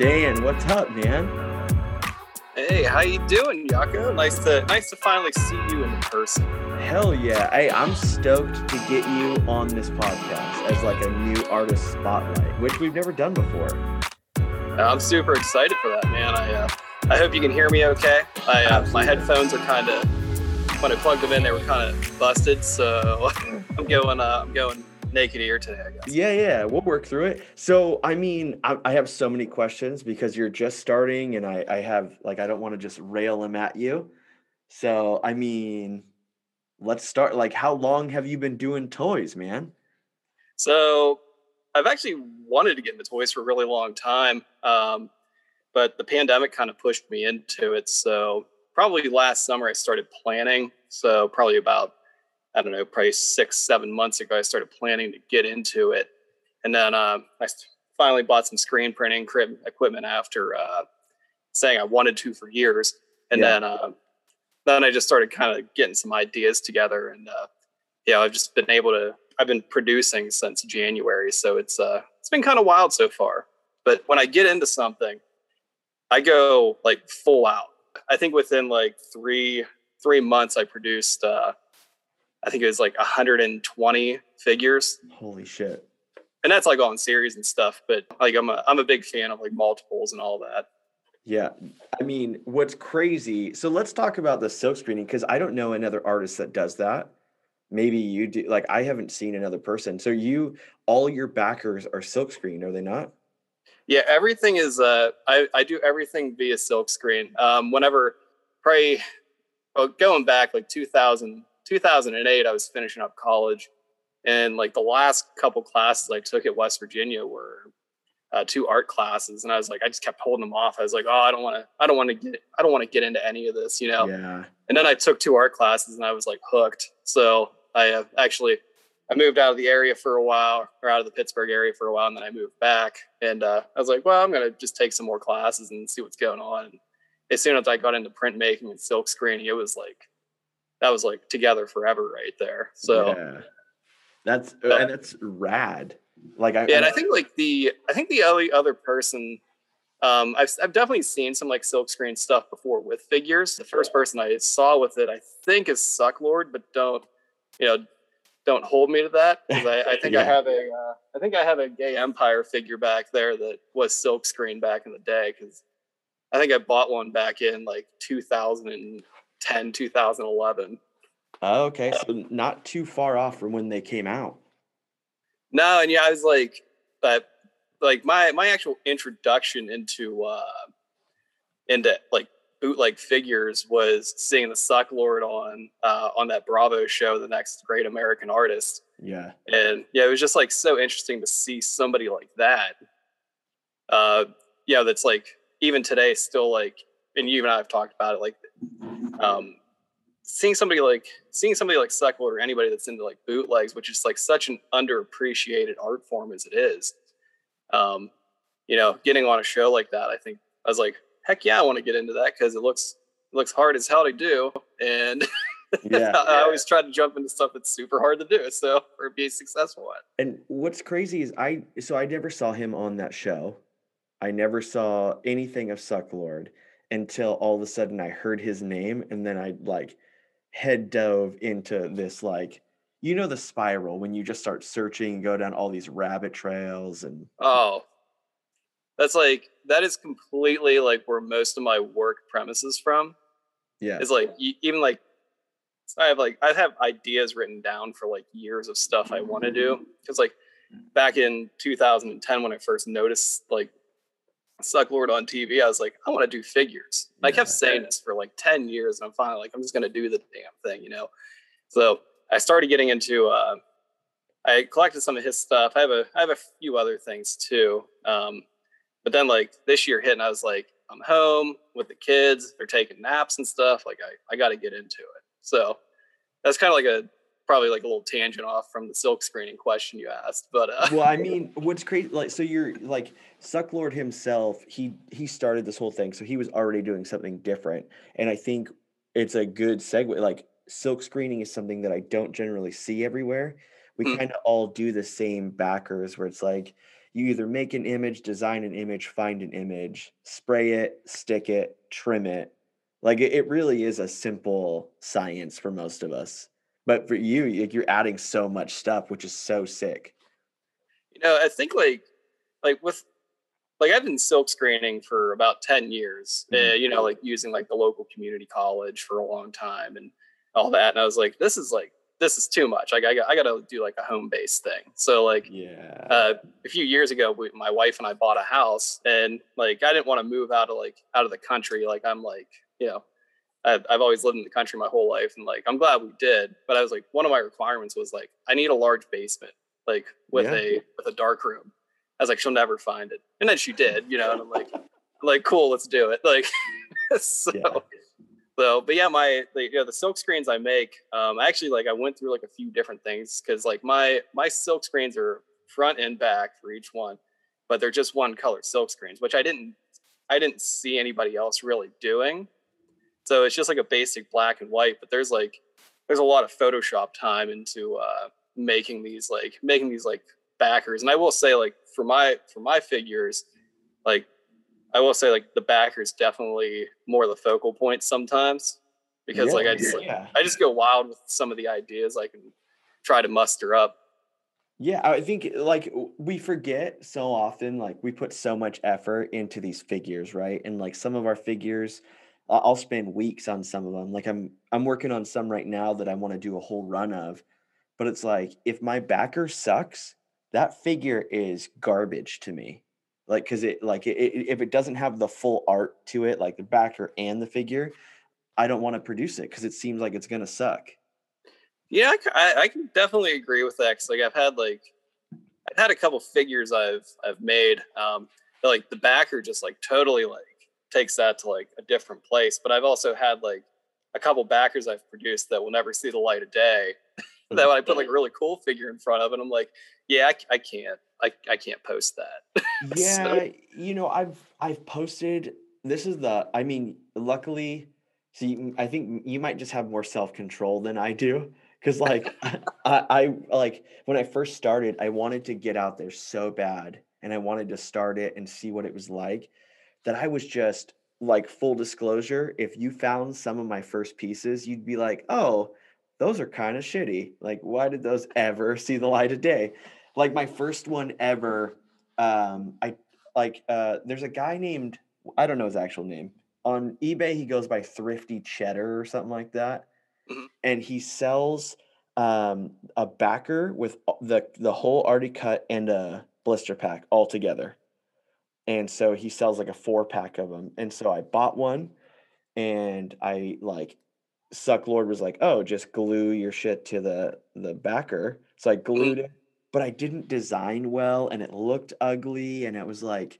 Dan, what's up, man? Hey, how you doing, Yako? Nice to nice to finally see you in person. Hell yeah. Hey, I'm stoked to get you on this podcast as like a new artist spotlight, which we've never done before. I'm super excited for that, man. I uh, I hope you can hear me okay. I uh, my headphones are kind of when I plugged them in, they were kind of busted, so I'm going uh, I'm going naked ear today, I guess. Yeah, yeah, we'll work through it. So, I mean, I, I have so many questions because you're just starting, and I, I have like, I don't want to just rail them at you. So, I mean, let's start. Like, how long have you been doing toys, man? So I've actually wanted to get into toys for a really long time, um, but the pandemic kind of pushed me into it. So probably last summer I started planning. So probably about I don't know, probably six seven months ago I started planning to get into it, and then uh, I finally bought some screen printing equipment after uh, saying I wanted to for years, and Yeah. then uh, then I just started kind of getting some ideas together and. Uh, yeah, I've just been able to. I've been producing since January, so it's uh, it's been kind of wild so far. But when I get into something, I go like full out. I think within like three three months, I produced. I think it was like 120 figures, Holy shit. and that's like on series and stuff. But like I'm a I'm a big fan of like multiples and all that. Yeah. I mean, what's crazy. So let's talk about the silk screening because I don't know another artist that does that. Maybe you do. Like, I haven't seen another person. So, you, all your backers are silk screened, are they not? Yeah, everything is. Uh, I I do everything via silkscreen. Um, whenever, probably, well, going back like 2000, 2008, I was finishing up college, and like the last couple classes I took at West Virginia were uh, two art classes, and I was like, I just kept holding them off. I was like, oh, I don't want to, I don't want to get, I don't want to get into any of this, you know. Yeah. And then I took two art classes, and I was like hooked. So I have actually. I moved out of the area for a while, or out of the Pittsburgh area for a while, and then I moved back. And uh, I was like, well, I'm gonna just take some more classes and see what's going on. And as soon as I got into printmaking and silk screening, it was like that was like together forever right there. So yeah. That's, Yeah. and that's rad. Like, I, yeah, and I think like the I think the only other person um, I've I've definitely seen some like silkscreen stuff before with figures. The first person I saw with it, I think, is Sucklord, but don't you know? Don't hold me to that because I, I think I have a uh, I think I have a Gay Empire figure back there that was silkscreen back in the day because I think I bought one back in like 2010 2011. oh, okay. So, not too far off from when they came out. No, and yeah, I was like, but like my my actual introduction into uh into like bootleg figures was seeing the Sucklord on uh on that Bravo show, the next great American artist. Yeah. And yeah, it was just like so interesting to see somebody like that. Uh yeah, that's like even today still like and you and I have talked about it, like um seeing somebody like seeing somebody like Sucklord anybody that's into like bootlegs, which is like such an underappreciated art form as it is. Um, you know, getting on a show like that, I think I was like, heck yeah, I want to get into that because it looks it looks hard as hell to do. And Yeah. I always try to jump into stuff that's super hard to do. So or be successful at. And what's crazy is I so I never saw him on that show. I never saw anything of Sucklord until all of a sudden I heard his name and then I like head dove into this like you know the spiral when you just start searching and go down all these rabbit trails and Oh, that's like that is completely like where most of my work premises from. yeah. Is like even like I have like I have ideas written down for like years of stuff I want to do because like back in 2010 when I first noticed like Sucklord on TV, I was like I want to do figures. I kept saying this for like 10 years, and I'm finally like I'm just gonna do the damn thing, you know. So I started getting into uh, I collected some of his stuff. I have a I have a few other things too. Um, but then like this year hit and I was like, I'm home with the kids, they're taking naps and stuff. Like I, I gotta get into it. So that's kind of like a probably like a little tangent off from the silk screening question you asked. But uh well, I mean, what's crazy, like, so you're like Sucklord himself. He he started this whole thing, so he was already doing something different, and I think it's a good segue. Like, silk screening is something that I don't generally see everywhere. We Hmm. kind of all do the same backers, where it's like you either make an image, design an image, find an image, spray it, stick it, trim it. Like, it, it really is a simple science for most of us. But for you, like, you're adding so much stuff, which is so sick. you know, I think like like with like I've been silk screening for about 10 years, Mhm. uh, you know, like using like the local community college for a long time and all that. And I was like, this is like, this is too much. Like I got, I got to do like a home based thing. So like Yeah. uh, a few years ago, we, my wife and I bought a house and like, I didn't want to move out of like, out of the country. Like I'm like, you know, I've, I've always lived in the country my whole life and like, I'm glad we did. But I was like, one of my requirements was like, I need a large basement, like with Yeah. a, with a dark room. I was like, she'll never find it. And then she did, you know, and I'm like, like, cool, let's do it. Like, so, Yeah. so, but yeah, my, the, you know, the silk screens I make, um, actually like, I went through like a few different things. Cause like my, my silk screens are front and back for each one, but they're just one color silk screens, which I didn't, I didn't see anybody else really doing. So it's just like a basic black and white, but there's like, there's a lot of Photoshop time into, uh, making these like making these like backers and i will say like for my for my figures like i will say like the backers definitely more the focal point sometimes because like i just like, yeah. i just go wild with some of the ideas i can try to muster up Yeah, I think like we forget so often, like we put so much effort into these figures, right? And like some of our figures, I'll spend weeks on some of them. Like I'm I'm working on some right now that I want to do a whole run of. But it's like if my backer sucks, that figure is garbage to me. Like cuz it like it, it, if it doesn't have the full art to it, like the backer and the figure, I don't want to produce it cuz it seems like it's going to suck. yeah I can definitely agree with that 'cause, like i've had like i've had a couple figures i've i've made um like the backer just like totally like takes that to like a different place but i've also had like a couple backers i've produced that will never see the light of day that I put like a really cool figure in front of and I'm like, yeah, I can't, I, I can't post that. yeah you know i've i've posted this is the i mean luckily see i think you might just have more self-control than i do because like I, I like when i first started i wanted to get out there so bad and i wanted to start it and see what it was like that i was just like full disclosure if you found some of my first pieces you'd be like oh those are kind of shitty. Like why did those ever see the light of day? Like my first one ever um i like uh there's a guy named i don't know his actual name. On ebay he goes by thrifty cheddar or something like that Mhm. and he sells um a backer with the the whole already cut and a blister pack all together and so he sells like a four pack of them and so i bought one and i like suck lord was like oh just glue your shit to the the backer so i glued mm. it but I didn't design well and it looked ugly and it was like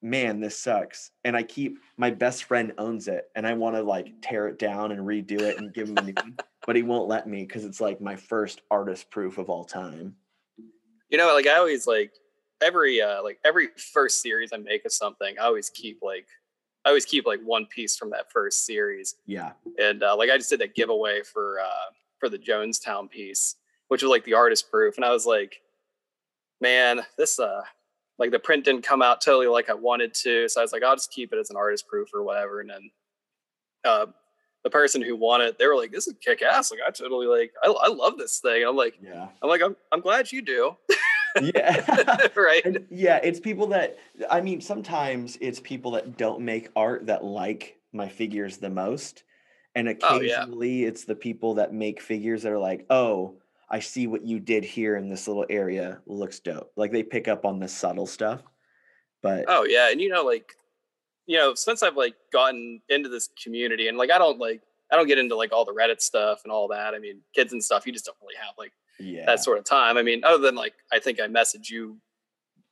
man this sucks and I keep my best friend owns it and I want to like tear it down and redo it and give him a new one but he won't let me cuz it's like my first artist proof of all time. you know, like I always like every, uh, like every first series I make of something, I always keep like, I always keep like one piece from that first series. Yeah. And uh, like I just did that giveaway for, uh, for the Jonestown piece, which was like the artist proof. And I was like, man, this, uh, like the print didn't come out totally like I wanted to. So I was like, I'll just keep it as an artist proof or whatever. And then, uh, the person who won it, they were like, "This is kick ass!" Like I totally like, I, I love this thing. And I'm like, Yeah. I'm like, I'm, I'm glad you do, Yeah. right? And yeah, it's people that I mean, sometimes it's people that don't make art that like my figures the most. And Oh, yeah. occasionally it's the people that make figures that are like, oh, I see what you did here in this little area. Looks dope. Like they pick up on the subtle stuff. But Oh yeah, and you know, like, you know, since I've like gotten into this community, and like, I don't like, I don't get into like all the Reddit stuff and all that. I mean, kids and stuff, you just don't really have like yeah. that sort of time. I mean, other than like, I think I message you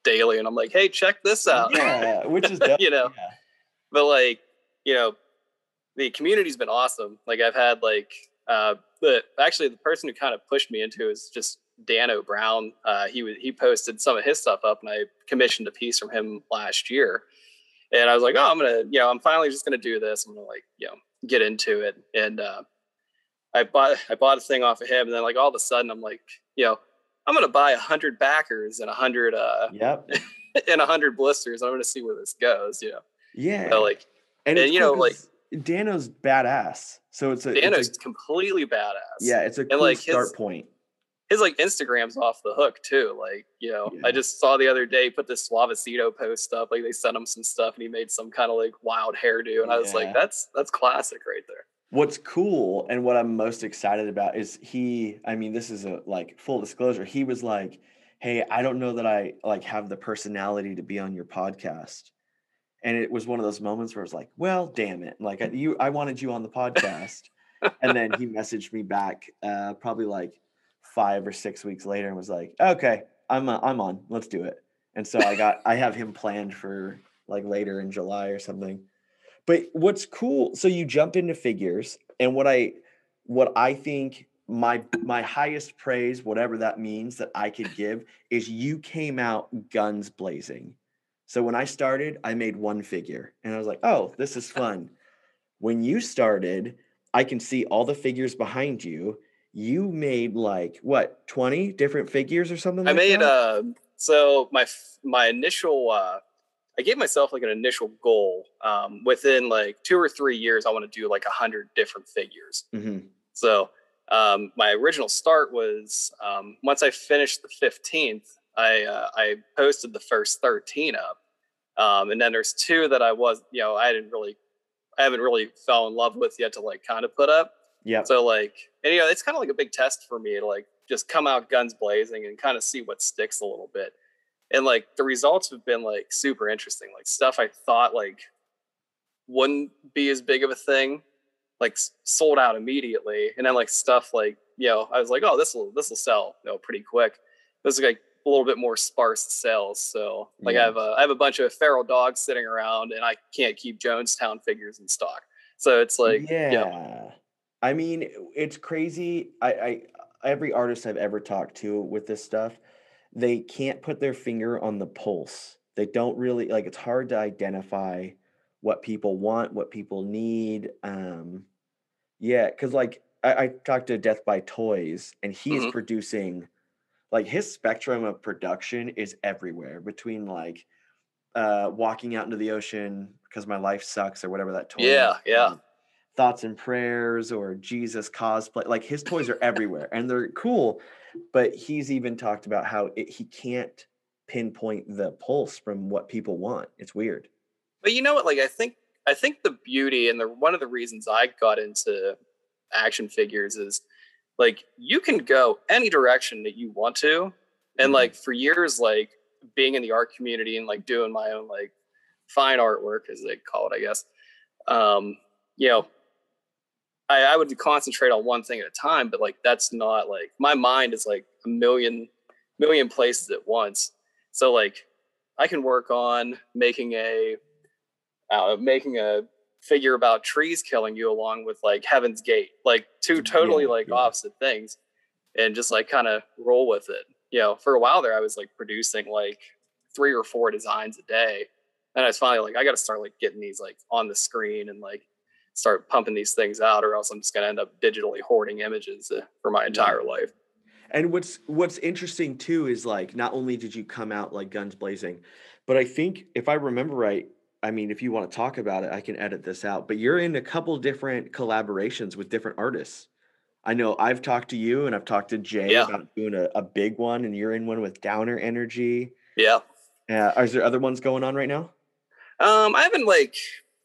daily, and I'm like, hey, check this out. yeah, which is. You know. yeah. but like you know the community's been awesome like i've had like uh the actually the person who kind of pushed me into is just dano brown uh he was he posted some of his stuff up and i commissioned a piece from him last year and i was like oh i'm gonna you know i'm finally just gonna do this i'm gonna like you know get into it and uh i bought i bought a thing off of him and then like all of a sudden i'm like you know i'm gonna buy a hundred backers and a hundred uh Yep. and a hundred blisters i'm gonna see where this goes you know Yeah. so like and, and you know, like- Dano's badass. So it's a it's a- Dano's completely badass. yeah, it's a cool like, start his- point. His like Instagram's off the hook too. Like, you know, Yeah. I just saw the other day he put this Suavecito post up. Like they sent him some stuff and he made some kind of like wild hairdo. And I was Yeah. like, that's that's classic right there. What's cool and what I'm most excited about is he, I mean, this is a like full disclosure. He was like, Hey, I don't know that I like have the personality to be on your podcast. And it was one of those moments where I was like, well, damn it. Like I, you, I wanted you on the podcast. and then he messaged me back uh, probably like five or six weeks later and was like, okay, I'm, uh, I'm on, let's do it. And so I got, I have him planned for like later in July or something. But what's cool, so you jump into figures, and what I what I think my my highest praise, whatever that means that I could give, is you came out guns blazing. So when I started, I made one figure and I was like, oh, this is fun. When you started, I can see all the figures behind you. You made like what, 20 different figures or something I like made that? uh so my my initial uh I gave myself like an initial goal. Um within like two or three years, I want to do like a hundred different figures. Mhm. So um, my original start was um, once I finished the 15th, I uh, I posted the first 13 up, um, and then there's two that I was you know I didn't really I haven't really fell in love with yet to like kind of put up. Yeah. So like and you know it's kind of like a big test for me to like just come out guns blazing and kind of see what sticks a little bit. And like the results have been like super interesting. Like stuff I thought like wouldn't be as big of a thing like sold out immediately and then like stuff like you know i was like oh this will this will sell you know pretty quick this is like a little bit more sparse sales so like i have a i have a bunch of feral dogs sitting around and i can't keep jonestown figures in stock so it's like yeah. yeah I mean, it's crazy. I, I every artist I've ever talked to with this stuff, they can't put their finger on the pulse. They don't really like it's hard to identify what people want, what people need. Um yeah, because like I, I talked to Death by Toys and he is Mhm. producing like his spectrum of production is everywhere between like uh walking out into the ocean because my life sucks or whatever that toy Yeah, is, yeah. um, thoughts and prayers or jesus cosplay like his toys are everywhere and they're cool but he's even talked about how it, he can't pinpoint the pulse from what people want it's weird but you know what like i think i think the beauty and the one of the reasons i got into action figures is like you can go any direction that you want to and Mhm. like for years like being in the art community and like doing my own like fine artwork as they call it i guess um you know I, I would concentrate on one thing at a time but like that's not like my mind is like a million million places at once. So like i can work on making a uh, making a figure about trees killing you along with like heaven's gate like two totally Yeah, like yeah. opposite things and just like kind of roll with it. You know for a while there i was like producing like three or four designs a day. And i was finally like i got to start like getting these like on the screen and like start pumping these things out or else i'm just going to end up digitally hoarding images uh, for my entire life And what's what's interesting too is like not only did you come out like guns blazing, but I think if I remember right, I mean, if you want to talk about it, I can edit this out. But you're in a couple different collaborations with different artists. I know I've talked to you and I've talked to Jay Yeah. about doing a, a big one, and you're in one with Downer Energy. Yeah. Uh, is there other ones going on right now? Um, I haven't like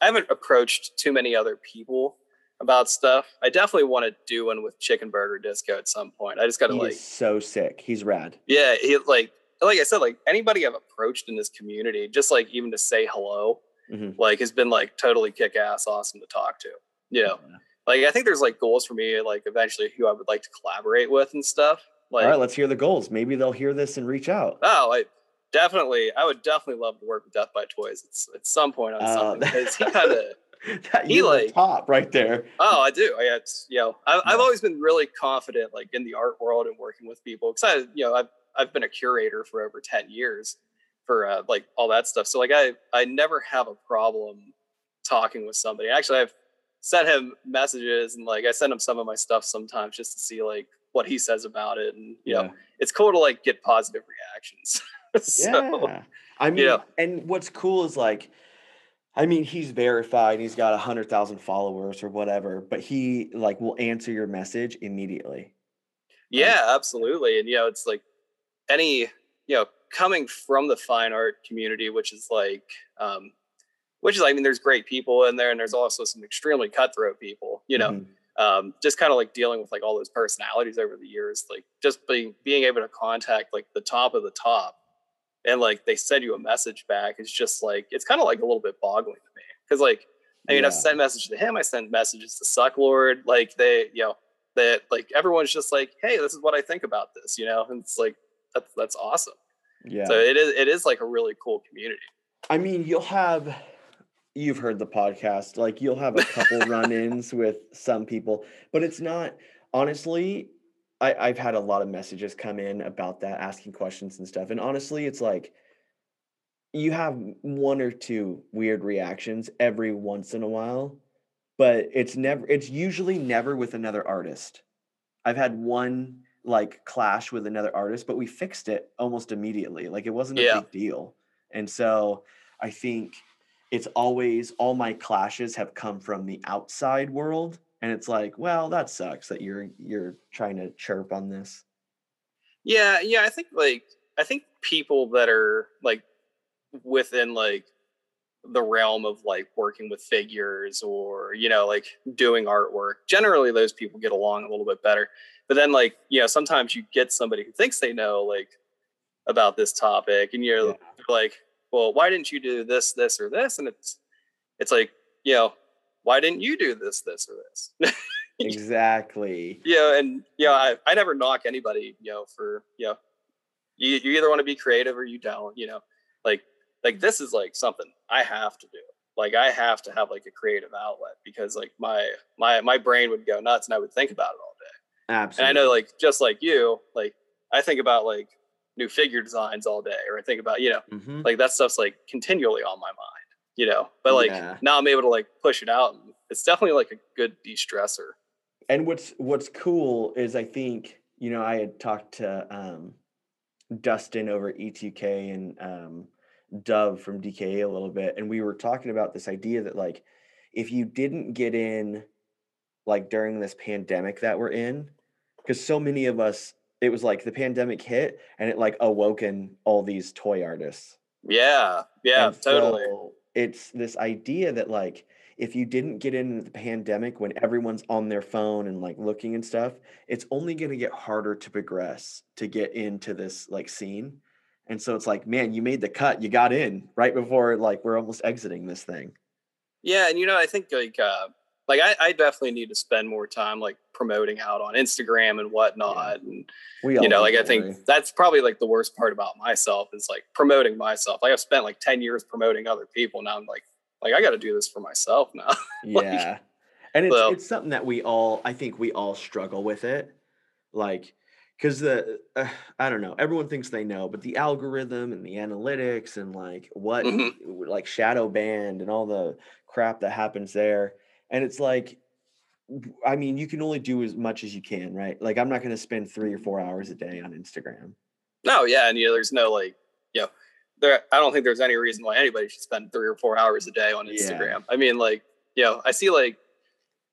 I haven't approached too many other people about stuff. I definitely want to do one with Chicken Burger Disco at some point. I just got to like, so sick. He's rad. yeah, he like like I said, like anybody I've approached in this community, just like even to say hello, Mhm. like has been like totally kick ass, awesome to talk to. You know, Yeah. like I think there's like goals for me, like eventually who I would like to collaborate with and stuff. Like, All right, let's hear the goals. Maybe they'll hear this and reach out. oh, I definitely, I would definitely love to work with Death by Toys. It's at some point on Uh, something because he kind of. that, He like- top right there. Oh, I do. I, it's, you know, I, I've always been really confident, like in the art world and working with people, because I, you know, I've I've been a curator for over ten years for uh, like all that stuff. So like I I never have a problem talking with somebody. Actually, I've sent him messages and like I send him some of my stuff sometimes just to see like what he says about it, and you know, it's cool to like get positive reactions. so Yeah. I mean, yeah. and what's cool is like, I mean, he's verified. He's got a hundred thousand followers or whatever, but he like will answer your message immediately. Yeah, absolutely. And you know, it's like any, you know, coming from the fine art community, which is like um which is I mean there's great people in there and there's also some extremely cutthroat people, you know. Mhm. Um just kind of like dealing with like all those personalities over the years, like just being being able to contact like the top of the top and like they send you a message back it's just like it's kind of like a little bit boggling to me. Cause like I mean, I've Yeah. sent messages to him. I sent messages to Sucklord. Like they, you know, that like everyone's just like, hey, this is what I think about this, you know, and it's like that's that's awesome. Yeah. So it is it is like a really cool community. I mean, you'll have you've heard the podcast, like you'll have a couple run-ins with some people, but it's not honestly, I, I've had a lot of messages come in about that, asking questions and stuff. And honestly, it's like you have one or two weird reactions every once in a while, but it's never it's usually never with another artist. I've had one like clash with another artist, but we fixed it almost immediately. Like it wasn't a Yeah. big deal. And so I think it's always all my clashes have come from the outside world. And it's like, well, that sucks that you're you're trying to chirp on this. Yeah, yeah. I think like I think people that are like within like the realm of like working with figures or you know like doing artwork generally those people get along a little bit better but then like you know sometimes you get somebody who thinks they know like about this topic and you're Yeah. like well why didn't you do this this or this and it's it's like you know why didn't you do this this or this Exactly. yeah and you know I, I never knock anybody you know for you know you, you either want to be creative or you don't you know like like this is like something i have to do like i have to have like a creative outlet because like my my my brain would go nuts and i would think about it all day Absolutely. and i know like just like you like i think about like new figure designs all day or i think about you know Mhm. like that stuff's like continually on my mind you know but like Yeah. now i'm able to like push it out it's definitely like a good de-stressor and what's what's cool is I think you know I had talked to um, Dustin over E2K and um, Dove from DKA a little bit, and we were talking about this idea that like if you didn't get in like during this pandemic that we're in, because so many of us, it was like the pandemic hit and it like awoken all these toy artists. yeah yeah And totally so it's this idea that like if you didn't get into the pandemic when everyone's on their phone and like looking and stuff, it's only going to get harder to progress to get into this like scene. And so it's like, man, you made the cut, you got in right before like we're almost exiting this thing. Yeah, and you know, I think like uh like I, I definitely need to spend more time like promoting out on Instagram and whatnot. And We you know, like I think that's probably like the worst part about myself is like promoting myself. Like I've spent like 10 years promoting other people. Now I'm like, like I gotta do this for myself now. like- yeah and it's So- it's something that we all i think we all struggle with it like because the uh, i don't know everyone thinks they know but the algorithm and the analytics and like what Mhm. like shadowban and all the crap that happens there and it's like i mean you can only do as much as you can right like i'm not going to spend three or four hours a day on instagram no, yeah, and you know, there's no like, you know, there I don't think there's any reason why anybody should spend three or four hours a day on Yeah. Instagram. I mean, like, you know, I see like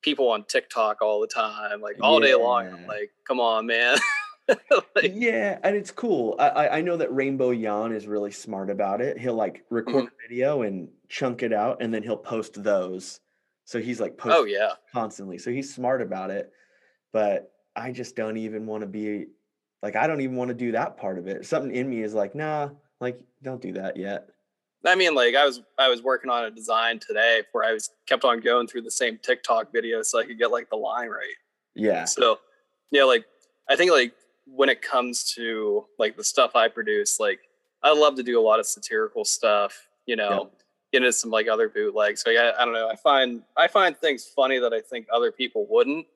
people on TikTok all the time, like all day long. I'm like, come on, man. like, yeah, and it's cool. I, I I know that Rainbow Yan is really smart about it. He'll like record Mm-hmm. a video and chunk it out, and then he'll post those. So he's like posting oh yeah. constantly. So he's smart about it. But I just don't even want to be like I don't even want to do that part of it. Something in me is like, nah, like don't do that yet. I mean, like I was I was working on a design today where I was kept on going through the same TikTok video so I could get like the line right. Yeah. So, yeah, like I think like when it comes to like the stuff I produce, like I love to do a lot of satirical stuff, you know, get into some like other bootlegs. So I, I don't know. I find I find things funny that I think other people wouldn't,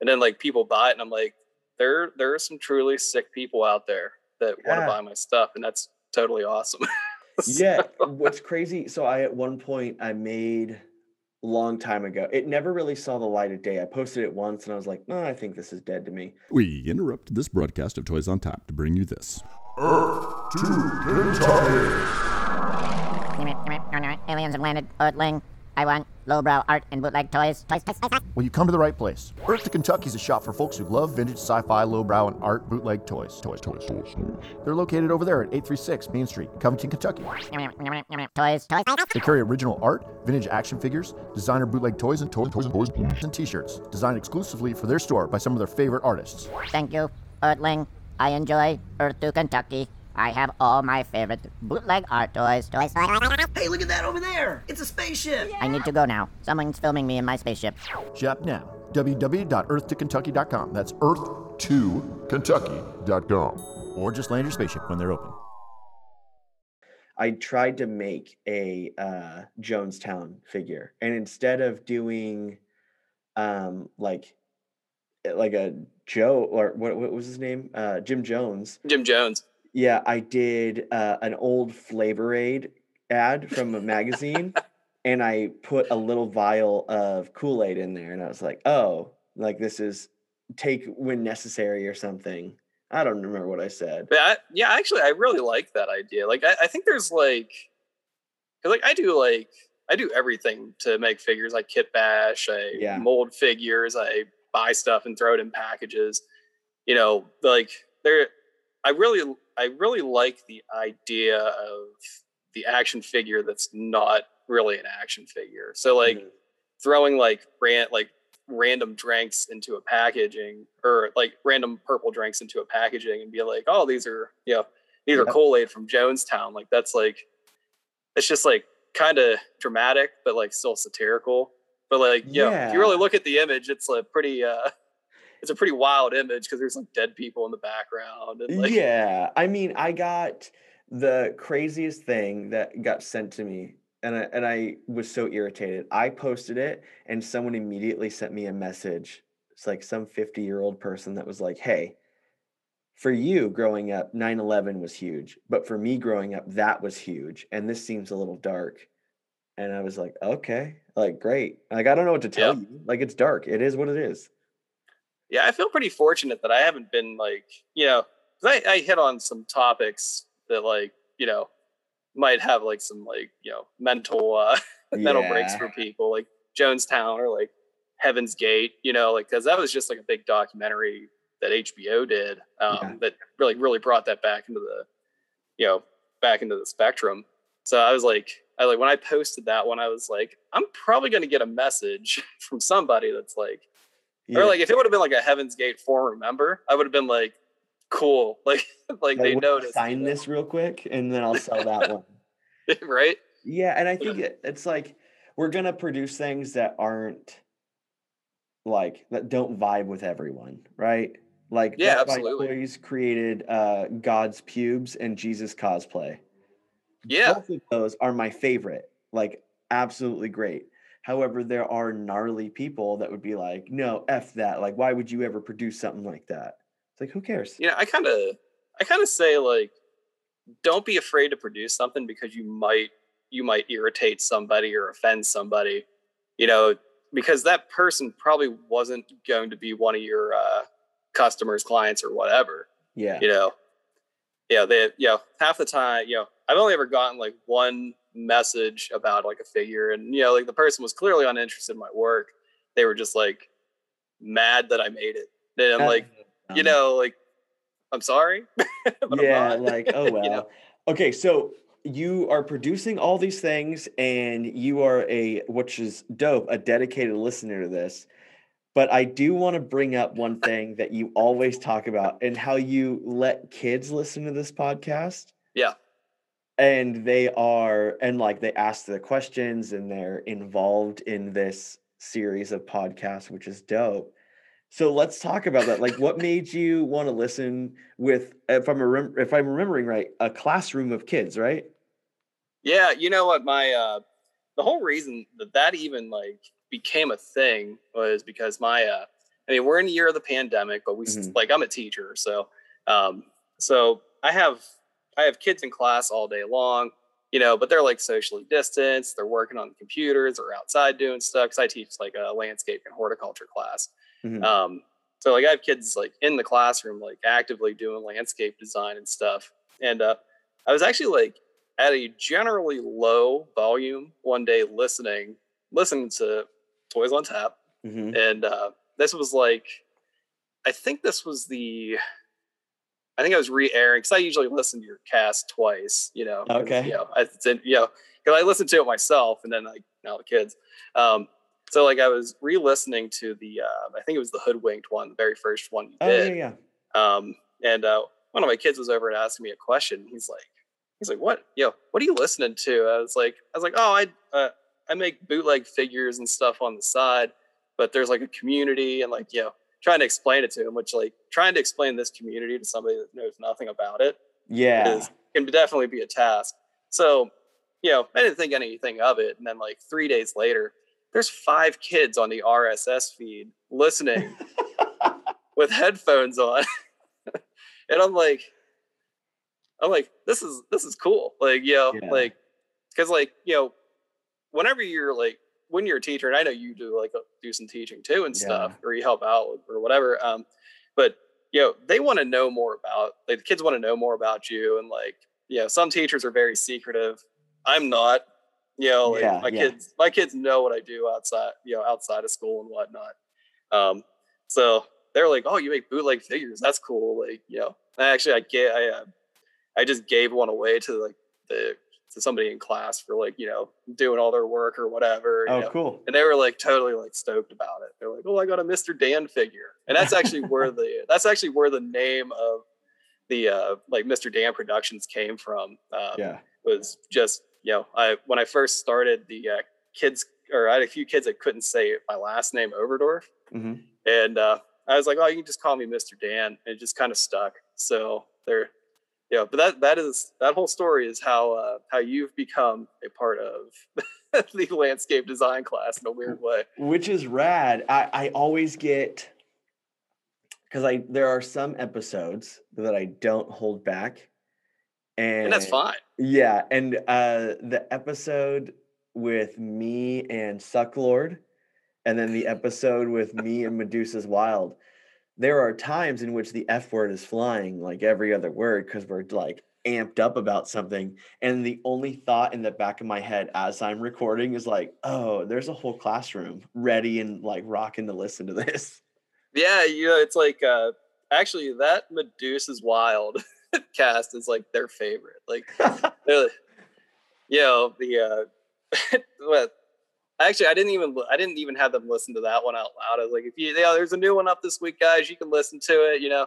and then like people buy it, and I'm like, there there are some truly sick people out there that want to buy my stuff, and that's totally awesome. yeah what's crazy so i at one point i made long time ago it never really saw the light of day i posted it once and i was like no i think this is dead to me We interrupt this broadcast of Toys on Tap to bring you this. Earth to Kentucky. Aliens have landed. Earthling. I want lowbrow art and bootleg toys. Toys, toys, toys, toys. Well, you come to the right place. Earth to Kentucky is a shop for folks who love vintage sci-fi, lowbrow, and art bootleg toys. Toys, toys, toys. They're located over there at 836 Main Street, Covington, Kentucky. Toys, toys, toys. They carry original art, vintage action figures, designer bootleg toys, and toys, toys, and toys, and t-shirts designed exclusively for their store by some of their favorite artists. Thank you, Earthling. I enjoy Earth to Kentucky. I have all my favorite bootleg art toys. Toys, toys, toys, toys. Hey, look at that over there! It's a spaceship! I need to go now. Someone's filming me in my spaceship. Shop now. www.earth2kentucky.com. That's earth2kentucky.com. or just land your spaceship when they're open. i tried to make a uh jonestown figure and instead of doing um like like a joe or what, what was his name uh jim jones Jim Jones. Yeah, I did uh, an old Flavor Aid ad from a magazine, and I put a little vial of Kool Aid in there, and I was like, "Oh, like this is take when necessary or something." I don't remember what I said. But I, yeah, actually, I really like that idea. Like, I, I think there's like, 'cause, like I do like I do everything to make figures. I kit bash, I Yeah. mold figures, I buy stuff and throw it in packages. You know, like there, I really, I really like the idea of the action figure that's not really an action figure. So like Mhm. throwing like ran like random drinks into a packaging or like random purple drinks into a packaging and be like, oh, these are you know, these are Yep. Kool-Aid from Jonestown. Like that's like it's just like kind of dramatic, but like still satirical. But like, you know, if you really look at the image, it's a pretty uh it's a pretty wild image because there's like dead people in the background and like yeah, I mean, I got the craziest thing that got sent to me, and I and I was so irritated. I posted it, and someone immediately sent me a message. It's like some fifty-year-old person that was like, "Hey, for you growing up, 9/11 was huge, but for me growing up, that was huge, and this seems a little dark." And I was like, "Okay, like great. Like I don't know what to tell Yeah. you. Like it's dark. It is what it is." Yeah, I feel pretty fortunate that I haven't been like, you know, I, I hit on some topics that like, you know, might have like some like, you know, mental uh mental breaks for people like Jonestown or like Heaven's Gate, you know, like because that was just like a big documentary that HBO did um, Yeah. that really really brought that back into the, you know, back into the spectrum. So I was like, I like when I posted that one, I was like, I'm probably going to get a message from somebody that's like, Yeah. or like if it would have been like a Heaven's Gate former member, I would have been like, cool, like like Like, they "Will noticed, Sign you know? this real quick, and then I'll sell that one. right? Yeah, and I think it, it's like we're gonna produce things that aren't like that don't vibe with everyone, right? Like Yeah, absolutely. Toys created uh, God's pubes and Jesus cosplay. Yeah, Both of those are my favorite. Like absolutely great. However, there are gnarly people that would be like, "No, f that. Like, why would you ever produce something like that?" It's like, who cares? you know, I kind of, I kind of say like, don't be afraid to produce something because you might, you might irritate somebody or offend somebody, you know, because that person probably wasn't going to be one of your uh, customers, clients, or whatever. Yeah, you know yeah they you know half the time you know I've only ever gotten like one message about like a figure, and you know, like the person was clearly uninterested in my work. They were just like mad that I made it, and I'm like, you Um, know, like I'm sorry. but I'm yeah, not. like oh well. You know? Okay, so you are producing all these things, and you are a which is dope, a dedicated listener to this. But I do want to bring up one thing that you always talk about, and how you let kids listen to this podcast. Yeah. And they are and like they ask the questions and they're involved in this series of podcasts which is dope so let's talk about that like what made you want to listen with if i'm remem- if i'm remembering right a classroom of kids right Yeah, you know what? My uh the whole reason that that even like became a thing was because my uh I mean we're in the year of the pandemic, but we s Mhm. like I'm a teacher, so um so I have I have kids in class all day long, you know, but they're like socially distanced. They're working on the computers or outside doing stuff. Cause I teach like a landscape and horticulture class. Mhm. Um, so like I have kids like in the classroom, like actively doing landscape design and stuff. And uh, I was actually like at a generally low volume one day listening, listening to Toys on Tap. Mhm. And uh, this was like, I think this was the, I think I was re-airing because I usually listen to your cast twice, you know. Okay. You know, I, it's in- you know, because I listened to it myself and then like now the kids. Um, so like I was re-listening to the, uh, I think it was the Hoodwinked one, the very first one you oh yeah did. yeah Um, and uh, one of my kids was over and asking me a question. He's like, he's like, what, yo, what are you listening to? I was like, I was like, oh, I, uh, I make bootleg figures and stuff on the side, but there's like a community and like, you know, trying to explain it to him, which like trying to explain this community to somebody that knows nothing about it yeah is can definitely be a task. So, you know, I didn't think anything of it. And then like three days later, there's five kids on the RSS feed listening with headphones on. and I'm like, I'm like, this is this is cool. Like, you know, Yeah. like because like, you know, whenever you're like when you're a teacher, and I know you do like uh, do some teaching too and stuff, or you help out or whatever. Um, but you know, they want to know more about like the kids want to know more about you and like, you know, some teachers are very secretive. I'm not. You know, like Yeah, my yeah. kids my kids know what I do outside, you know, outside of school and whatnot. Um, so they're like, "Oh, you make bootleg figures? That's cool." Like, you know, I actually I get I uh, I just gave one away to like the to somebody in class for like you know doing all their work or whatever. oh know. cool And they were like totally like stoked about it. They're like, "Oh, I got a Mr. Dan figure," and that's actually where the that's actually where the name of the uh like Mr. Dan Productions came from. Um, yeah was just you know I when I first started the uh, kids or I had a few kids that couldn't say my last name Overdorf, Mhm. and uh, I was like, oh, you can just call me Mr. Dan, and it just kind of stuck. So there, yeah. But that that is that whole story is how uh, how you've become a part of the landscape design class in a weird way. which is rad. I, I always get because I there are some episodes that I don't hold back, and, And that's fine. Yeah, and uh, the episode with me and Sucklord, and then the episode with me and Medusa's Wild. There are times in which the F word is flying like every other word because we're like amped up about something. And the only thought in the back of my head as I'm recording is like, oh, there's a whole classroom ready and like rocking to listen to this. Yeah, you know, it's like uh, actually that Medusa's Wild cast is like their favorite. Like they're, you know the uh well actually i didn't even i didn't even have them listen to that one out loud i was like if you yeah there's a new one up this week guys you can listen to it you know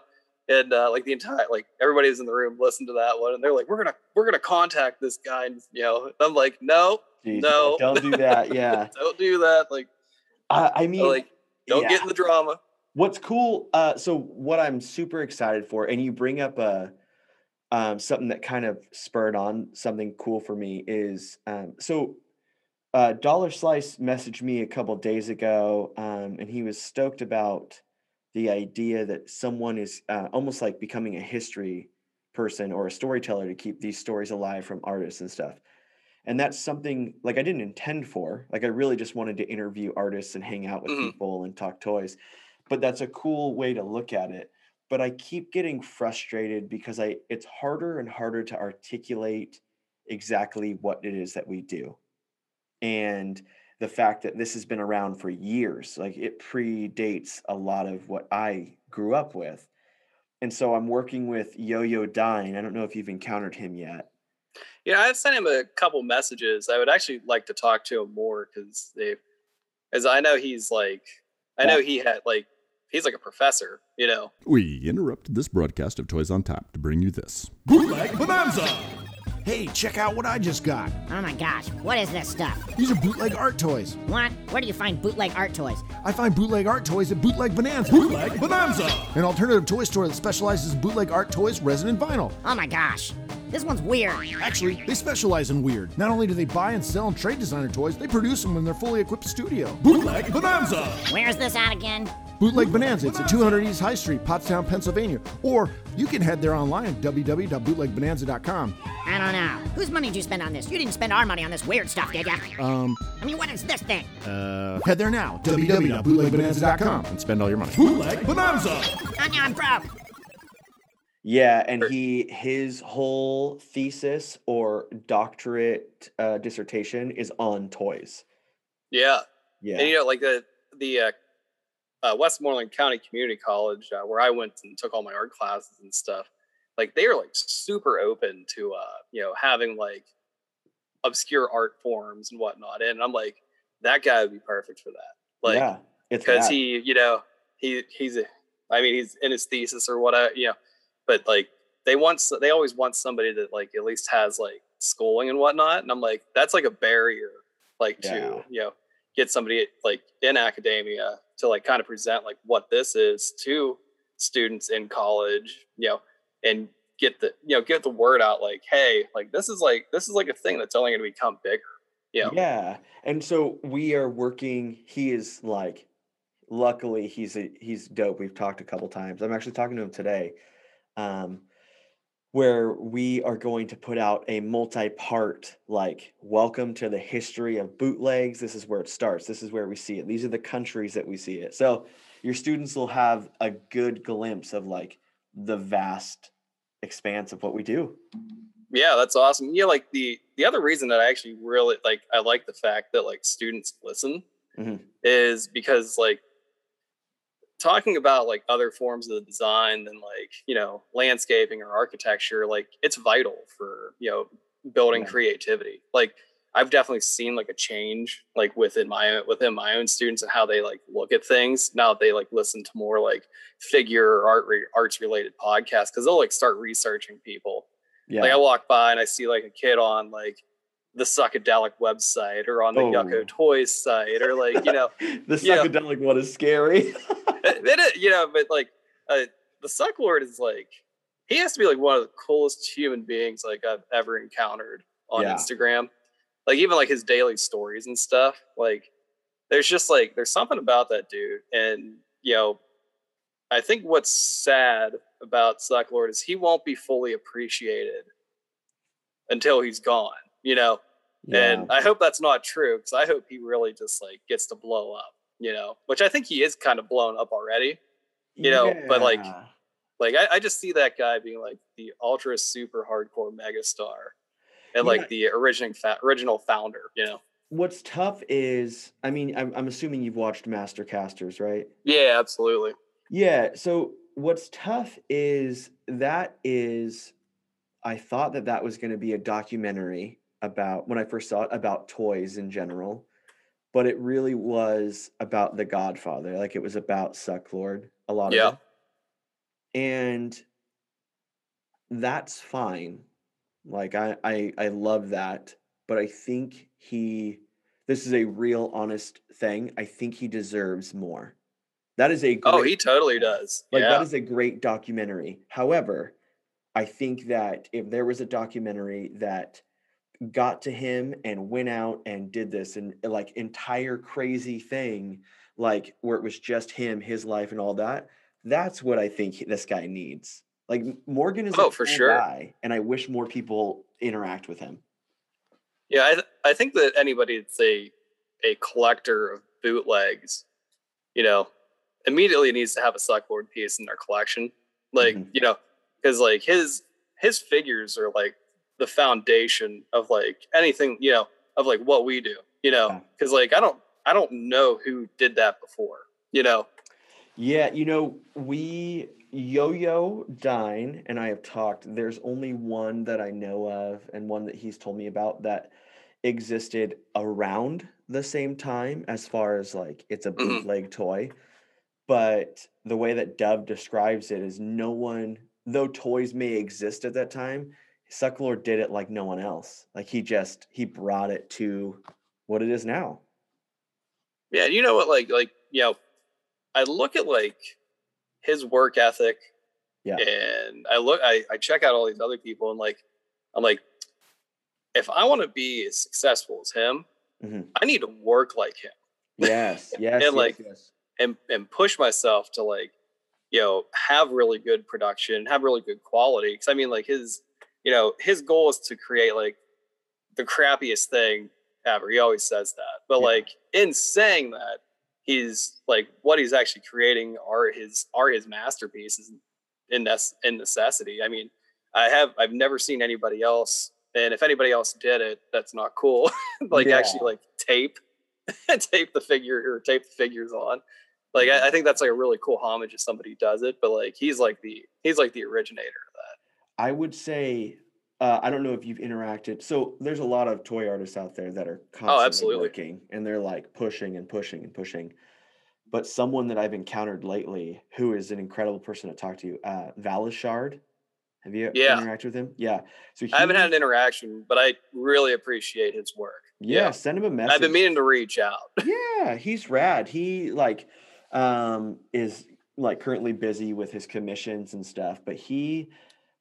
and uh, like the entire like everybody's in the room listen to that one and they're like we're gonna we're gonna contact this guy and you know i'm like no Jeez, No. don't do that. Yeah. don't do that like I, I mean, like don't yeah. get in the drama What's cool? Uh, so what I'm super excited for, and you bring up a um, something that kind of spurred on something cool for me is um, so uh, Dollar Slice messaged me a couple days ago, um, and he was stoked about the idea that someone is uh, almost like becoming a history person or a storyteller to keep these stories alive from artists and stuff. And that's something like I didn't intend for. Like I really just wanted to interview artists and hang out with Mhm. people and talk toys. But that's a cool way to look at it. But I keep getting frustrated because I it's harder and harder to articulate exactly what it is that we do. And the fact that this has been around for years, like it predates a lot of what I grew up with. And so I'm working with Yo Yo Dine. I don't know if you've encountered him yet. Yeah, I've sent him a couple messages. I would actually like to talk to him more because they, as I know he's like, I know he had like, he's like a professor, you know. We interrupt this broadcast of Toys on Tap to bring you this. Bootleg Bonanza! Hey, check out what I just got. Oh my gosh, what is this stuff? These are bootleg art toys. What? Where do you find bootleg art toys? I find bootleg art toys at Bootleg Bonanza. Bootleg Bonanza! An alternative toy store that specializes in bootleg art toys, resin, and vinyl. Oh my gosh, this one's weird. Actually, they specialize in weird. Not only do they buy and sell and trade designer toys, they produce them in their fully equipped studio. Bootleg Bonanza! Where's this at again? Bootleg Bonanza. It's at 200 East High Street, Pottstown, Pennsylvania. Or you can head there online at www.bootlegbonanza.com. I don't know. Whose money did you spend on this? You didn't spend our money on this weird stuff, did ya? Um, I mean, what is this thing? uh, head there now, www.bootlegbonanza.com, and spend all your money. Bootleg Bonanza! No, I'm broke. Yeah, and he his whole thesis or doctorate uh, dissertation is on toys. Yeah. Yeah. And you know, like the the uh, uh, Westmoreland County Community College, uh, where I went and took all my art classes and stuff, like they are like super open to uh, you know having like obscure art forms and whatnot. And I'm like, that guy would be perfect for that. Like, yeah, it's because he, you know, he he's a, I mean, he's in his thesis or whatever, you know, but like they want, they always want somebody that like at least has like schooling and whatnot. And I'm like, that's like a barrier, like Yeah. to you know get somebody like in academia to like kind of present like what this is to students in college, you know, and get the you know get the word out like, hey, like this is like this is like a thing that's only going to become bigger. You know? Yeah. And so we are working. He is like, luckily he's a, he's dope. We've talked a couple times. I'm actually talking to him today, um, where we are going to put out a multi-part like welcome to the history of bootlegs. This is where it starts. This is where we see it. These are the countries that we see it. So your students will have a good glimpse of like the vast expanse of what we do. yeah that's awesome yeah like the the other reason that i actually really like i like the fact that like students listen Mhm. is because like talking about like other forms of the design than like you know landscaping or architecture like it's vital for you know building Yeah. creativity like i've definitely seen like a change like within my within my own students and how they like look at things now that they like listen to more like figure or art re- arts related podcasts because they'll like start researching people Yeah. like I walk by and I see like a kid on like the psychedelic website or on the Oh. Yucko Toys site or like you know the psychedelic one is scary. it, it- you know but like uh, the Sucklord is like he has to be like one of the coolest human beings like I've ever encountered on Yeah. Instagram like even like his daily stories and stuff like there's just like there's something about that dude and you know I think what's sad about Sucklord is he won't be fully appreciated until he's gone, you know. And I hope that's not true because I hope he really just like gets to blow up, you know, which I think he is kind of blown up already. you know, but, like, Like I, I just see that guy being like the ultra super hardcore megastar and Yeah. like the original fa- original founder, you know. what's tough is, I mean, I'm, I'm assuming you've watched Mastercasters, right? Yeah, absolutely. Yeah. So what's tough is that is, I thought that that was going to be a documentary about when I first saw it about toys in general, but it really was about The Godfather. Like it was about Sucklord, a lot Yeah. of it. And that's fine. Like I, I, I love that, but I think he, this is a real honest thing. I think he deserves more. That is a oh, great, Oh, he totally does. like yeah. that is a great documentary. However, I think that if there was a documentary that got to him and went out and did this and uh, like entire crazy thing, like where it was just him, his life, and all that, that's what I think this guy needs. Like Morgan is a Oh, for sure. guy, and I wish more people interact with him. Yeah, I, th- I think that anybody that's a a collector of bootlegs, you know, immediately needs to have a Sucklord piece in their collection. Like, Mhm. you know, because like his his figures are like the foundation of like anything, you know, of like what we do, you know, because like I don't I don't know who did that before, you know. Yeah, you know, we Yo Yo Dine and I have talked. There's only one that I know of, and one that he's told me about that existed around the same time as far as like it's a Mhm. bootleg toy. But the way that Dove describes it is no one, though toys may exist at that time, Sucklord did it like no one else. Like he just he brought it to what it is now. Yeah, you know what? Like, like you know, I look at like his work ethic, Yeah. and I look, I, I check out all these other people, and like, I'm like, if I want to be as successful as him, Mhm. I need to work like him Yes, yes, yes, like, yes. and and push myself to like, you know, have really good production, have really good quality. Because I mean, like his, you know, his goal is to create like the crappiest thing ever. He always says that, but Yeah. like in saying that, he's like what he's actually creating are his are his masterpieces in this in necessity. I mean, I have I've never seen anybody else, and if anybody else did it, that's not cool. like Yeah. actually like tape tape the figure or tape the figures on. Like I, I think that's like a really cool homage if somebody does it, but like he's like the he's like the originator. I would say uh, I don't know if you've interacted. So there's a lot of toy artists out there that are constantly absolutely. working and they're like pushing and pushing and pushing. But someone that I've encountered lately who is an incredible person to talk to, uh, Valishard. Have you Yeah. interacted with him? Yeah. So he, I haven't had an interaction, but I really appreciate his work. yeah, send him a message. I've been meaning to reach out. yeah, he's rad. He like um is like currently busy with his commissions and stuff, but he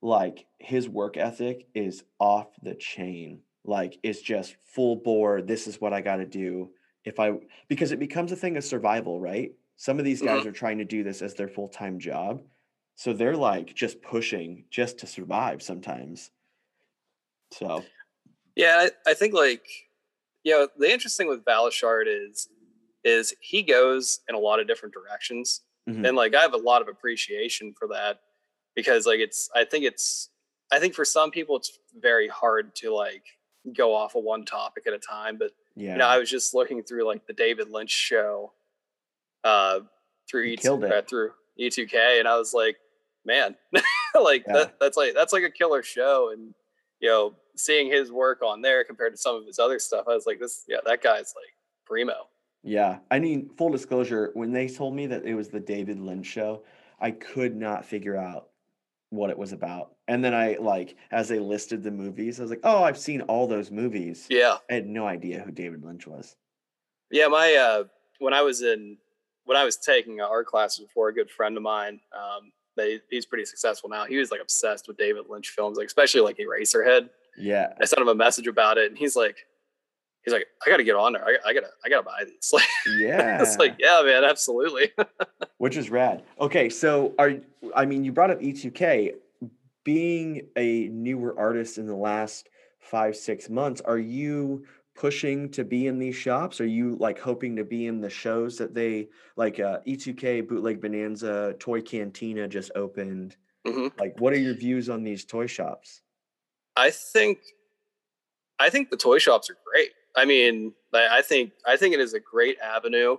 like his work ethic is off the chain. Like it's just full bore. This is what I got to do if I because it becomes a thing of survival, right? Some of these guys are trying to do this as their full-time job. So they're like just pushing just to survive sometimes. So, Yeah, I, I think like you know the interesting with Valishard is is he goes in a lot of different directions, mhm. and like I have a lot of appreciation for that because like it's I think it's I think for some people it's very hard to like go off of one topic at a time, but yeah. you know I was just looking through like the David Lynch show uh through He E killed it. uh, through E2K, and I was like, man, like Yeah. that that's like that's like a killer show, and you know seeing his work on there compared to some of his other stuff, I was like, this yeah that guy's like primo. Yeah, I mean, full disclosure, when they told me that it was the David Lynch show, I could not figure out what it was about. And then I like as they listed the movies, I was like, "Oh, I've seen all those movies." Yeah, I had no idea who David Lynch was. yeah. My uh when I was in when I was taking art classes before, a good friend of mine, um, they he's pretty successful now. He was like obsessed with David Lynch films, like especially like Eraserhead. Yeah. I sent him a message about it, and he's like, he's like, I got to get on there. I, I gotta, I gotta buy these. Like, Yeah. it's like, yeah, man, absolutely. Which is rad. Okay, so are I mean, you brought up E2K being a newer artist in the last 5 6 months, are you pushing to be in these shops? Are you like hoping to be in the shows that they like uh E2K Bootleg Bonanza Toy Cantina just opened? Mhm. Like what are your views on these toy shops? I think, I think the toy shops are great. I mean, I I think, I think it is a great avenue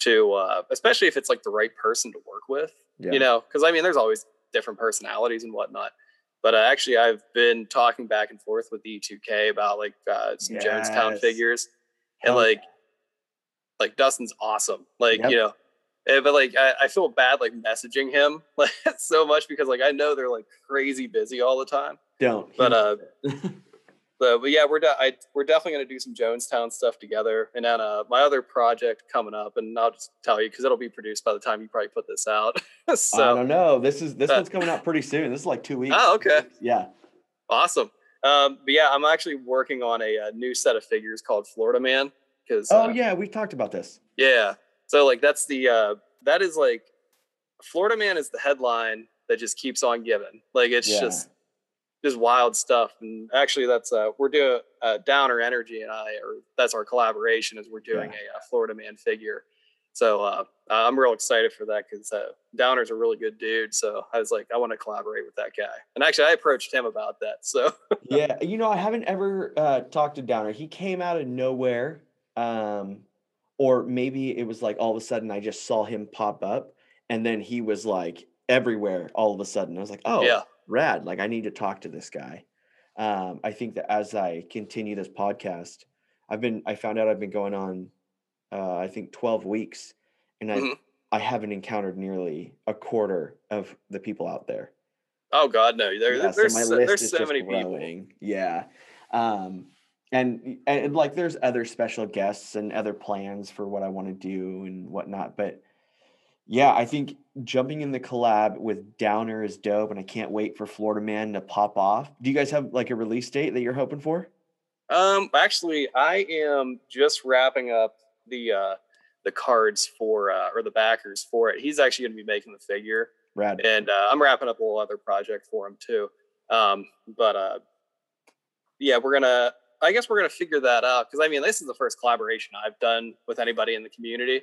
to, uh, especially if it's like the right person to work with. Yeah. You know, because I mean, there's always different personalities and whatnot. But uh, actually, I've been talking back and forth with E2K about like uh, some Jonestown Yes. figures, and Hell yeah. like, like Dustin's awesome. Like Yep. you know, eh, but like I, I feel bad like messaging him like so much because like I know they're like crazy busy all the time. Don't. But uh, but, but yeah, we're de- I, we're definitely gonna do some Jonestown stuff together, and then uh, my other project coming up, and I'll just tell you because it'll be produced by the time you probably put this out. I don't know. This is this Uh, one's coming out pretty soon. This is like 2 weeks. Oh, okay. Yeah. awesome. Um, but yeah, I'm actually working on a, uh new set of figures called Florida Man because Oh yeah, we talked about this. Yeah. So like that's the uh that is like Florida Man is the headline that just keeps on giving. Like it's Yeah. just just wild stuff. And actually that's uh we're doing uh Downer Energy and I or that's our collaboration is we're doing a, uh Florida Man figure. So uh, I'm real excited for that because uh, Downer's a really good dude. So I was like, I want to collaborate with that guy. And actually, I approached him about that. So yeah, you know, I haven't ever uh, talked to Downer. He came out of nowhere, um, or maybe it was like all of a sudden I just saw him pop up, and then he was like everywhere all of a sudden. I was like, oh, yeah, rad! Like I need to talk to this guy. Um, I think that as I continue this podcast, I've been I found out I've been going on, uh, I think twelve weeks, and I Mhm. I haven't encountered nearly a quarter of the people out there. oh god, no, there, Yeah, there's so, there's so many people. Yeah. Um, and, and like there's other special guests and other plans for what I want to do and whatnot. But yeah, I think jumping in the collab with Downer is dope, and I can't wait for Florida Man to pop off. Do you guys have like a release date that you're hoping for? Um, actually, I am just wrapping up the uh, the cards for uh, or the backers for it. He's actually going to be making the figure. Rad. and uh, I'm wrapping up a little other project for him too. Um, but uh, yeah, we're gonna. I guess we're gonna figure that out because I mean, this is the first collaboration I've done with anybody in the community.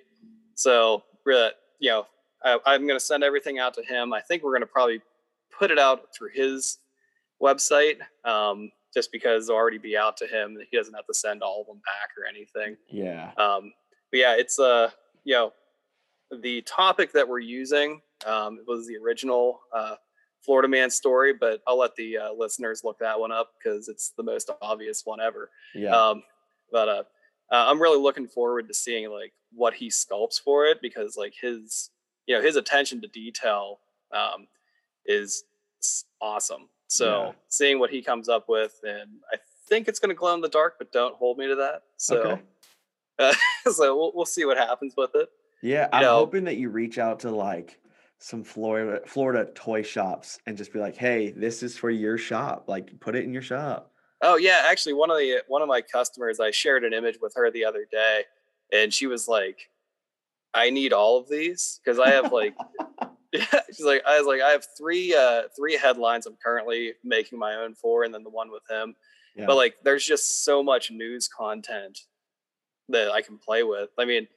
So, we're, you know, I, I'm gonna send everything out to him. I think we're gonna probably put it out through his website, um, just because it'll already be out to him. He doesn't have to send all of them back or anything. Yeah. Um, but yeah, it's uh, you know, the topic that we're using um, was the original uh, Florida Man story, but I'll let the uh, listeners look that one up because it's the most obvious one ever. Yeah. Um, but uh, uh, I'm really looking forward to seeing like what he sculpts for it because like his, you know, his attention to detail um, is awesome. So Yeah. seeing what he comes up with, and I think it's going to glow in the dark, but don't hold me to that. So, Okay. uh, so we'll, we'll see what happens with it. Yeah, you I'm know- hoping that you reach out to like some Florida Florida toy shops and just be like, "Hey, this is for your shop. Like, put it in your shop." Oh yeah, actually one of the one of my customers, I shared an image with her the other day, and she was like, "I need all of these because I have like." Yeah, she's like, I was like, I have three uh three headlines I'm currently making my own for, and then the one with him. Yeah. But like, there's just so much news content that I can play with. I mean,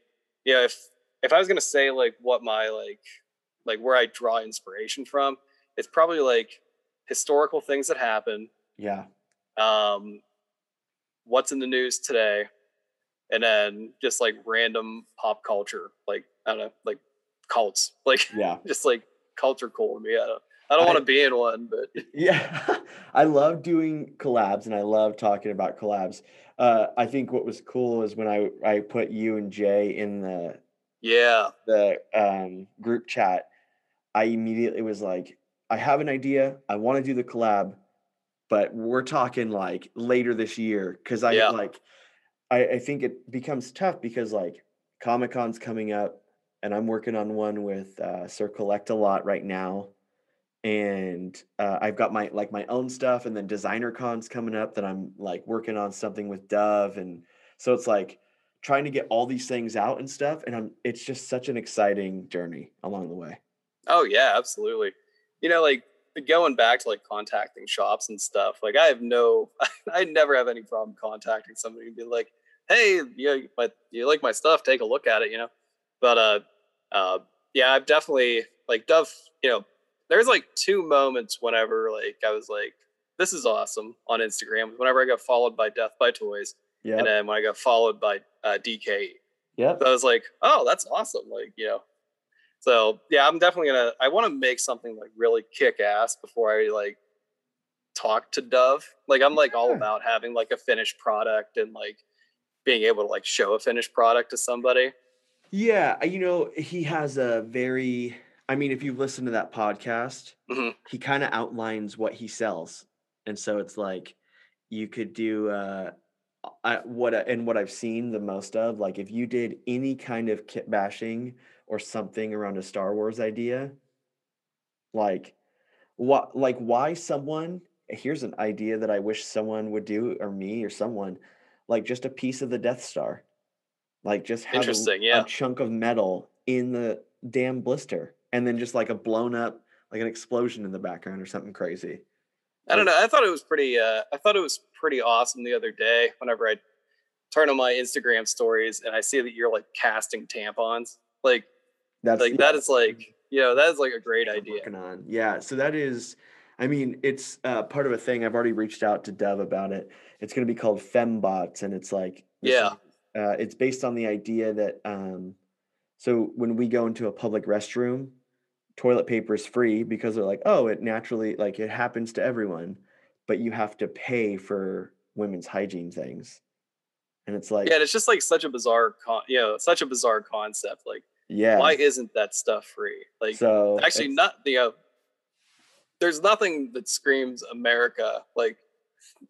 yeah, if if I was gonna say like what my like like where I draw inspiration from, it's probably like historical things that happen, yeah, um, what's in the news today, and then just like random pop culture, like I don't know, like cults, like yeah, just like culture cool to me. I don't, I don't want to be in one, but yeah. I love doing collabs and I love talking about collabs. Uh, I think what was cool is when I I put you and Jay in the yeah, the um, group chat. I immediately was like, I have an idea. I want to do the collab, but we're talking like later this year because I Yeah. like I, I think it becomes tough because like Comic Con's coming up and I'm working on one with uh, Sir Collect a lot right now. And uh, I've got my like my own stuff, and then Designer Con's coming up that I'm like working on something with Dove, and so it's like trying to get all these things out and stuff, and I'm it's just such an exciting journey along the way. oh yeah, absolutely. You know, like going back to like contacting shops and stuff. Like I have no, I never have any problem contacting somebody and be like, hey, you know, my, you like my stuff? Take a look at it. You know, but uh, uh, yeah, I've definitely like Dove. You know, there's like two moments whenever like I was like, this is awesome on Instagram. Whenever I got followed by Death by Toys, Yeah. and then when I got followed by uh, DK. yeah, So I was like, oh, that's awesome. Like, you know. So yeah, I'm definitely gonna I want to make something like really kick ass before I like talk to Dove. Like I'm like all about having like a finished product and like being able to like show a finished product to somebody. Yeah, you know, he has a very I mean, if you've listened to that podcast, Mhm. he kind of outlines what he sells. And so it's like you could do uh I, what and what I've seen the most of, like if you did any kind of kit bashing or something around a Star Wars idea, like what like why someone here's an idea that I wish someone would do or me or someone like just a piece of the Death Star. Like just have a, yeah. a chunk of metal in the damn blister and then just like a blown up like an explosion in the background or something crazy. I don't know. I thought it was pretty. Uh, I thought it was pretty awesome the other day. Whenever I turn on my Instagram stories and I see that you're like casting tampons, Like That's like yeah, that is like you know that is like a great idea. working on. Yeah, so that is, I mean, it's uh, part of a thing. I've already reached out to Dev about it. It's going to be called Fembots, and it's like, Yeah. uh, it's based on the idea that, um, so when we go into a public restroom, toilet paper is free because they're like, oh, it naturally like it happens to everyone, but you have to pay for women's hygiene things, and it's like, Yeah, and it's just like such a bizarre con you know, such a bizarre concept. Like yeah, why isn't that stuff free? Like so actually not you know there's nothing that screams America like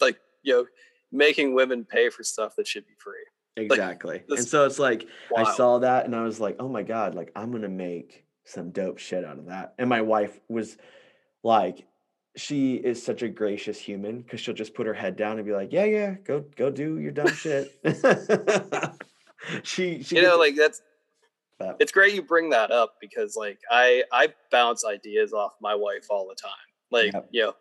like you know making women pay for stuff that should be free. Exactly. and so it's like I saw that and I was like, oh my God, like I'm gonna make some dope shit out of that. And my wife was like, she is such a gracious human because she'll just put her head down and be like, Yeah, yeah, go go do your dumb shit. she she you know like that's but- it's great you bring that up because like i i bounce ideas off my wife all the time like Yep. you know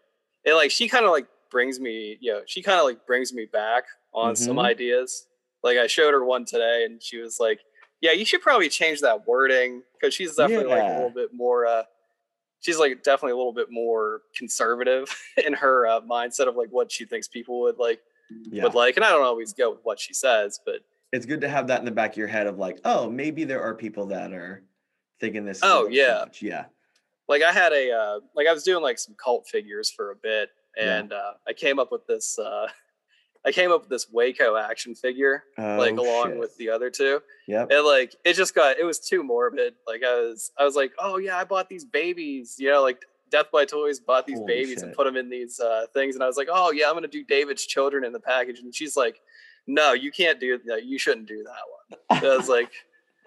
and like she kind of like brings me you know she kind of like brings me back on some Mhm. ideas like i showed her one today and she was like yeah you should probably change that wording because she's definitely like a little bit more uh she's like definitely a little bit more conservative in her uh, mindset of like what she thinks people would like yeah. would like and i don't always go with what she says but it's good to have that in the back of your head of like, oh, maybe there are people that are thinking this. Oh, yeah. much." yeah, like I had a uh, like I was doing like some cult figures for a bit, Yeah. and uh, I came up with this. Uh, I came up with this Waco action figure, like Oh, along shit. with the other two, Yeah. and like it just got it was too morbid. Like I was I was like, oh yeah, I bought these babies, you know, like Death by Toys bought these Holy babies and put them in these uh, things, and I was like, oh yeah, I'm gonna do David's children in the package, and she's like, no, you can't do that. You shouldn't do that one. And I was like.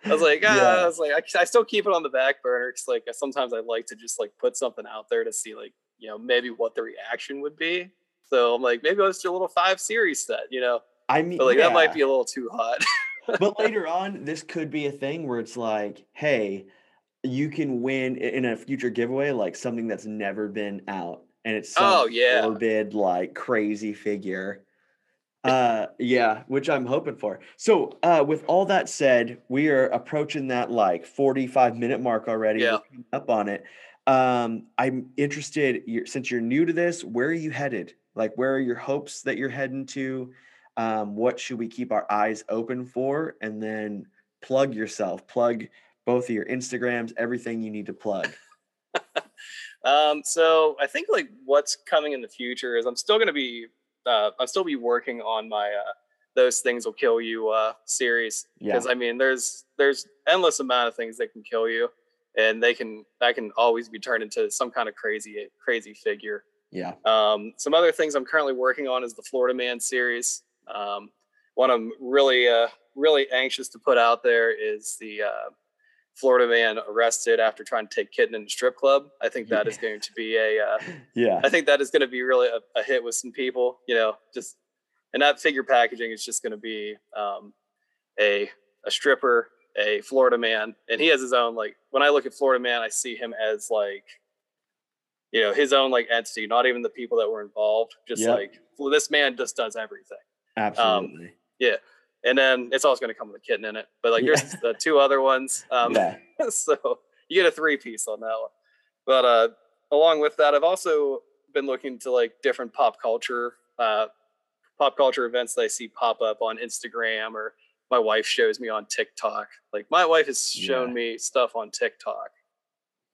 I was like, ah, Yeah. I was like, I, I still keep it on the back burner because, like, sometimes I like to just like put something out there to see, like, you know, maybe what the reaction would be. So I'm like, maybe I'll just do a little five series set, you know, I mean, but like that might be a little too hot. but later on, this could be a thing where it's like, hey, you can win in a future giveaway like something that's never been out, and it's some Oh, yeah. morbid, like crazy figure. Uh, yeah, which I'm hoping for. So, uh, with all that said, we are approaching that like 45 minute mark already. Yeah. up on it. Um, I'm interested. You're, since you're new to this, where are you headed? Like, where are your hopes that you're heading to? um, what should we keep our eyes open for and then plug yourself plug both of your instagrams everything you need to plug um, so I think like what's coming in the future is I'm still going to be, uh, I'll still be working on my, uh, those things will kill you, uh, series. yeah Cause I mean, there's, there's endless amount of things that can kill you and they can, that can always be turned into some kind of crazy, crazy figure. yeah Um, some other things I'm currently working on is the Florida Man series. Um, one I'm really, uh, really anxious to put out there is the uh, Florida Man arrested after trying to take kitten in a strip club. I think that is going to be a, uh, yeah I think that is going to be really a, a hit with some people. You know, just and that figure packaging is just going to be um, a a stripper, a Florida man, and he has his own like. When I look at Florida man, I see him as like, you know, his own like entity, not even the people that were involved. Just Yep. like well, this man just does everything. absolutely And then it's always going to come with a kitten in it. But like, Yeah. there's the two other ones. Um, yeah so you get a three piece on that one. But uh, along with that, I've also been looking to like different pop culture, uh, pop culture events that I see pop up on Instagram or my wife shows me on TikTok. Like my wife has shown Yeah. me stuff on TikTok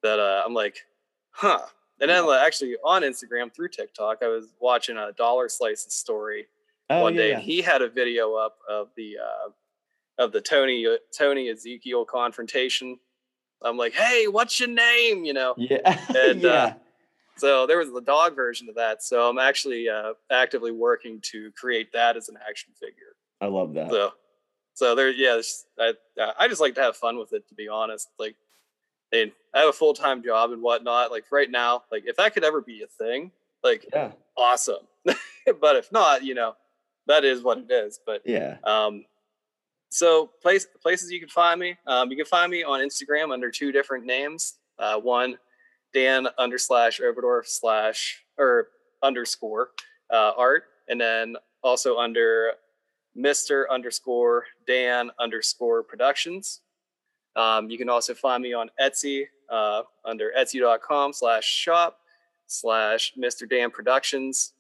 that uh, I'm like, huh. And then like, actually on Instagram through TikTok, I was watching a Dollar Slice's story oh, one yeah, day. yeah. and He had a video up of the uh, of the Tony uh, Tony Ezekiel confrontation. I'm like, hey, what's your name? You know. yeah And, yeah uh, So there was the dog version of that. So I'm actually uh, actively working to create that as an action figure. i love that So, so there, yeah, I I just like to have fun with it. To be honest, like, I, mean, I have a full time job and whatnot. Like right now, like if that could ever be a thing, like yeah awesome. but if not, you know, that is what it is. But yeah um, so place places you can find me. Um, you can find me on Instagram under two different names. Uh, one, Dan under slash Oberdorf slash or underscore uh, art, and then also under Mister underscore Dan underscore Productions. Um, you can also find me on Etsy uh, under etsy.com slash shop slash Mr. Dan Productions.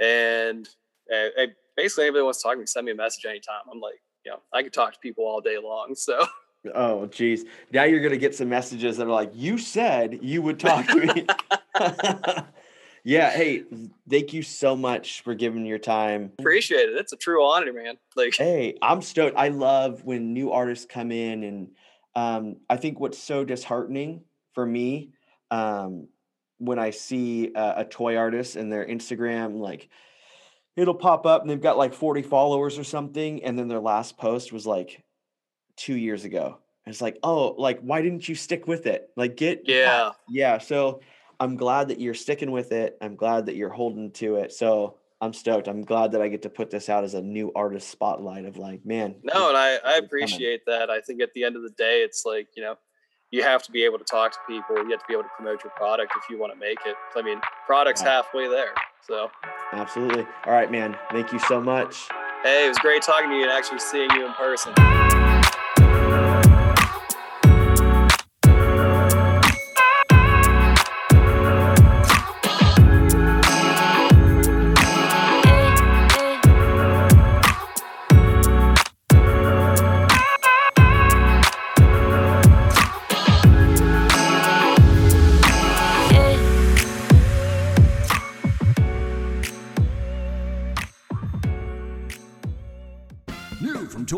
And uh, uh, basically, anybody wants to talk to me, send me a message anytime. I'm like, you know, I could talk to people all day long. So, Oh, geez. Now you're gonna get some messages that are like, "You said you would talk to me." yeah. Hey, thank you so much for giving your time. appreciate it. It's a true honor, man. Like, Hey, I'm stoked. I love when new artists come in, and um, I think what's so disheartening for me um, when I see a, a toy artist and their Instagram, like it'll pop up and they've got like 40 followers or something, and then their last post was like two years ago. And it's like, oh, like why didn't you stick with it? Like get yeah. yeah. So I'm glad that you're sticking with it. I'm glad that you're holding to it. So I'm stoked. I'm glad that I get to put this out as a new artist spotlight of like, man. No, and I, I coming. appreciate that. I think at the end of the day, it's like, you know, you have to be able to talk to people. You have to be able to promote your product if you want to make it. I mean, product's Yeah. halfway there. So, Absolutely. All right, man. Thank you so much. hey, it was great talking to you and actually seeing you in person.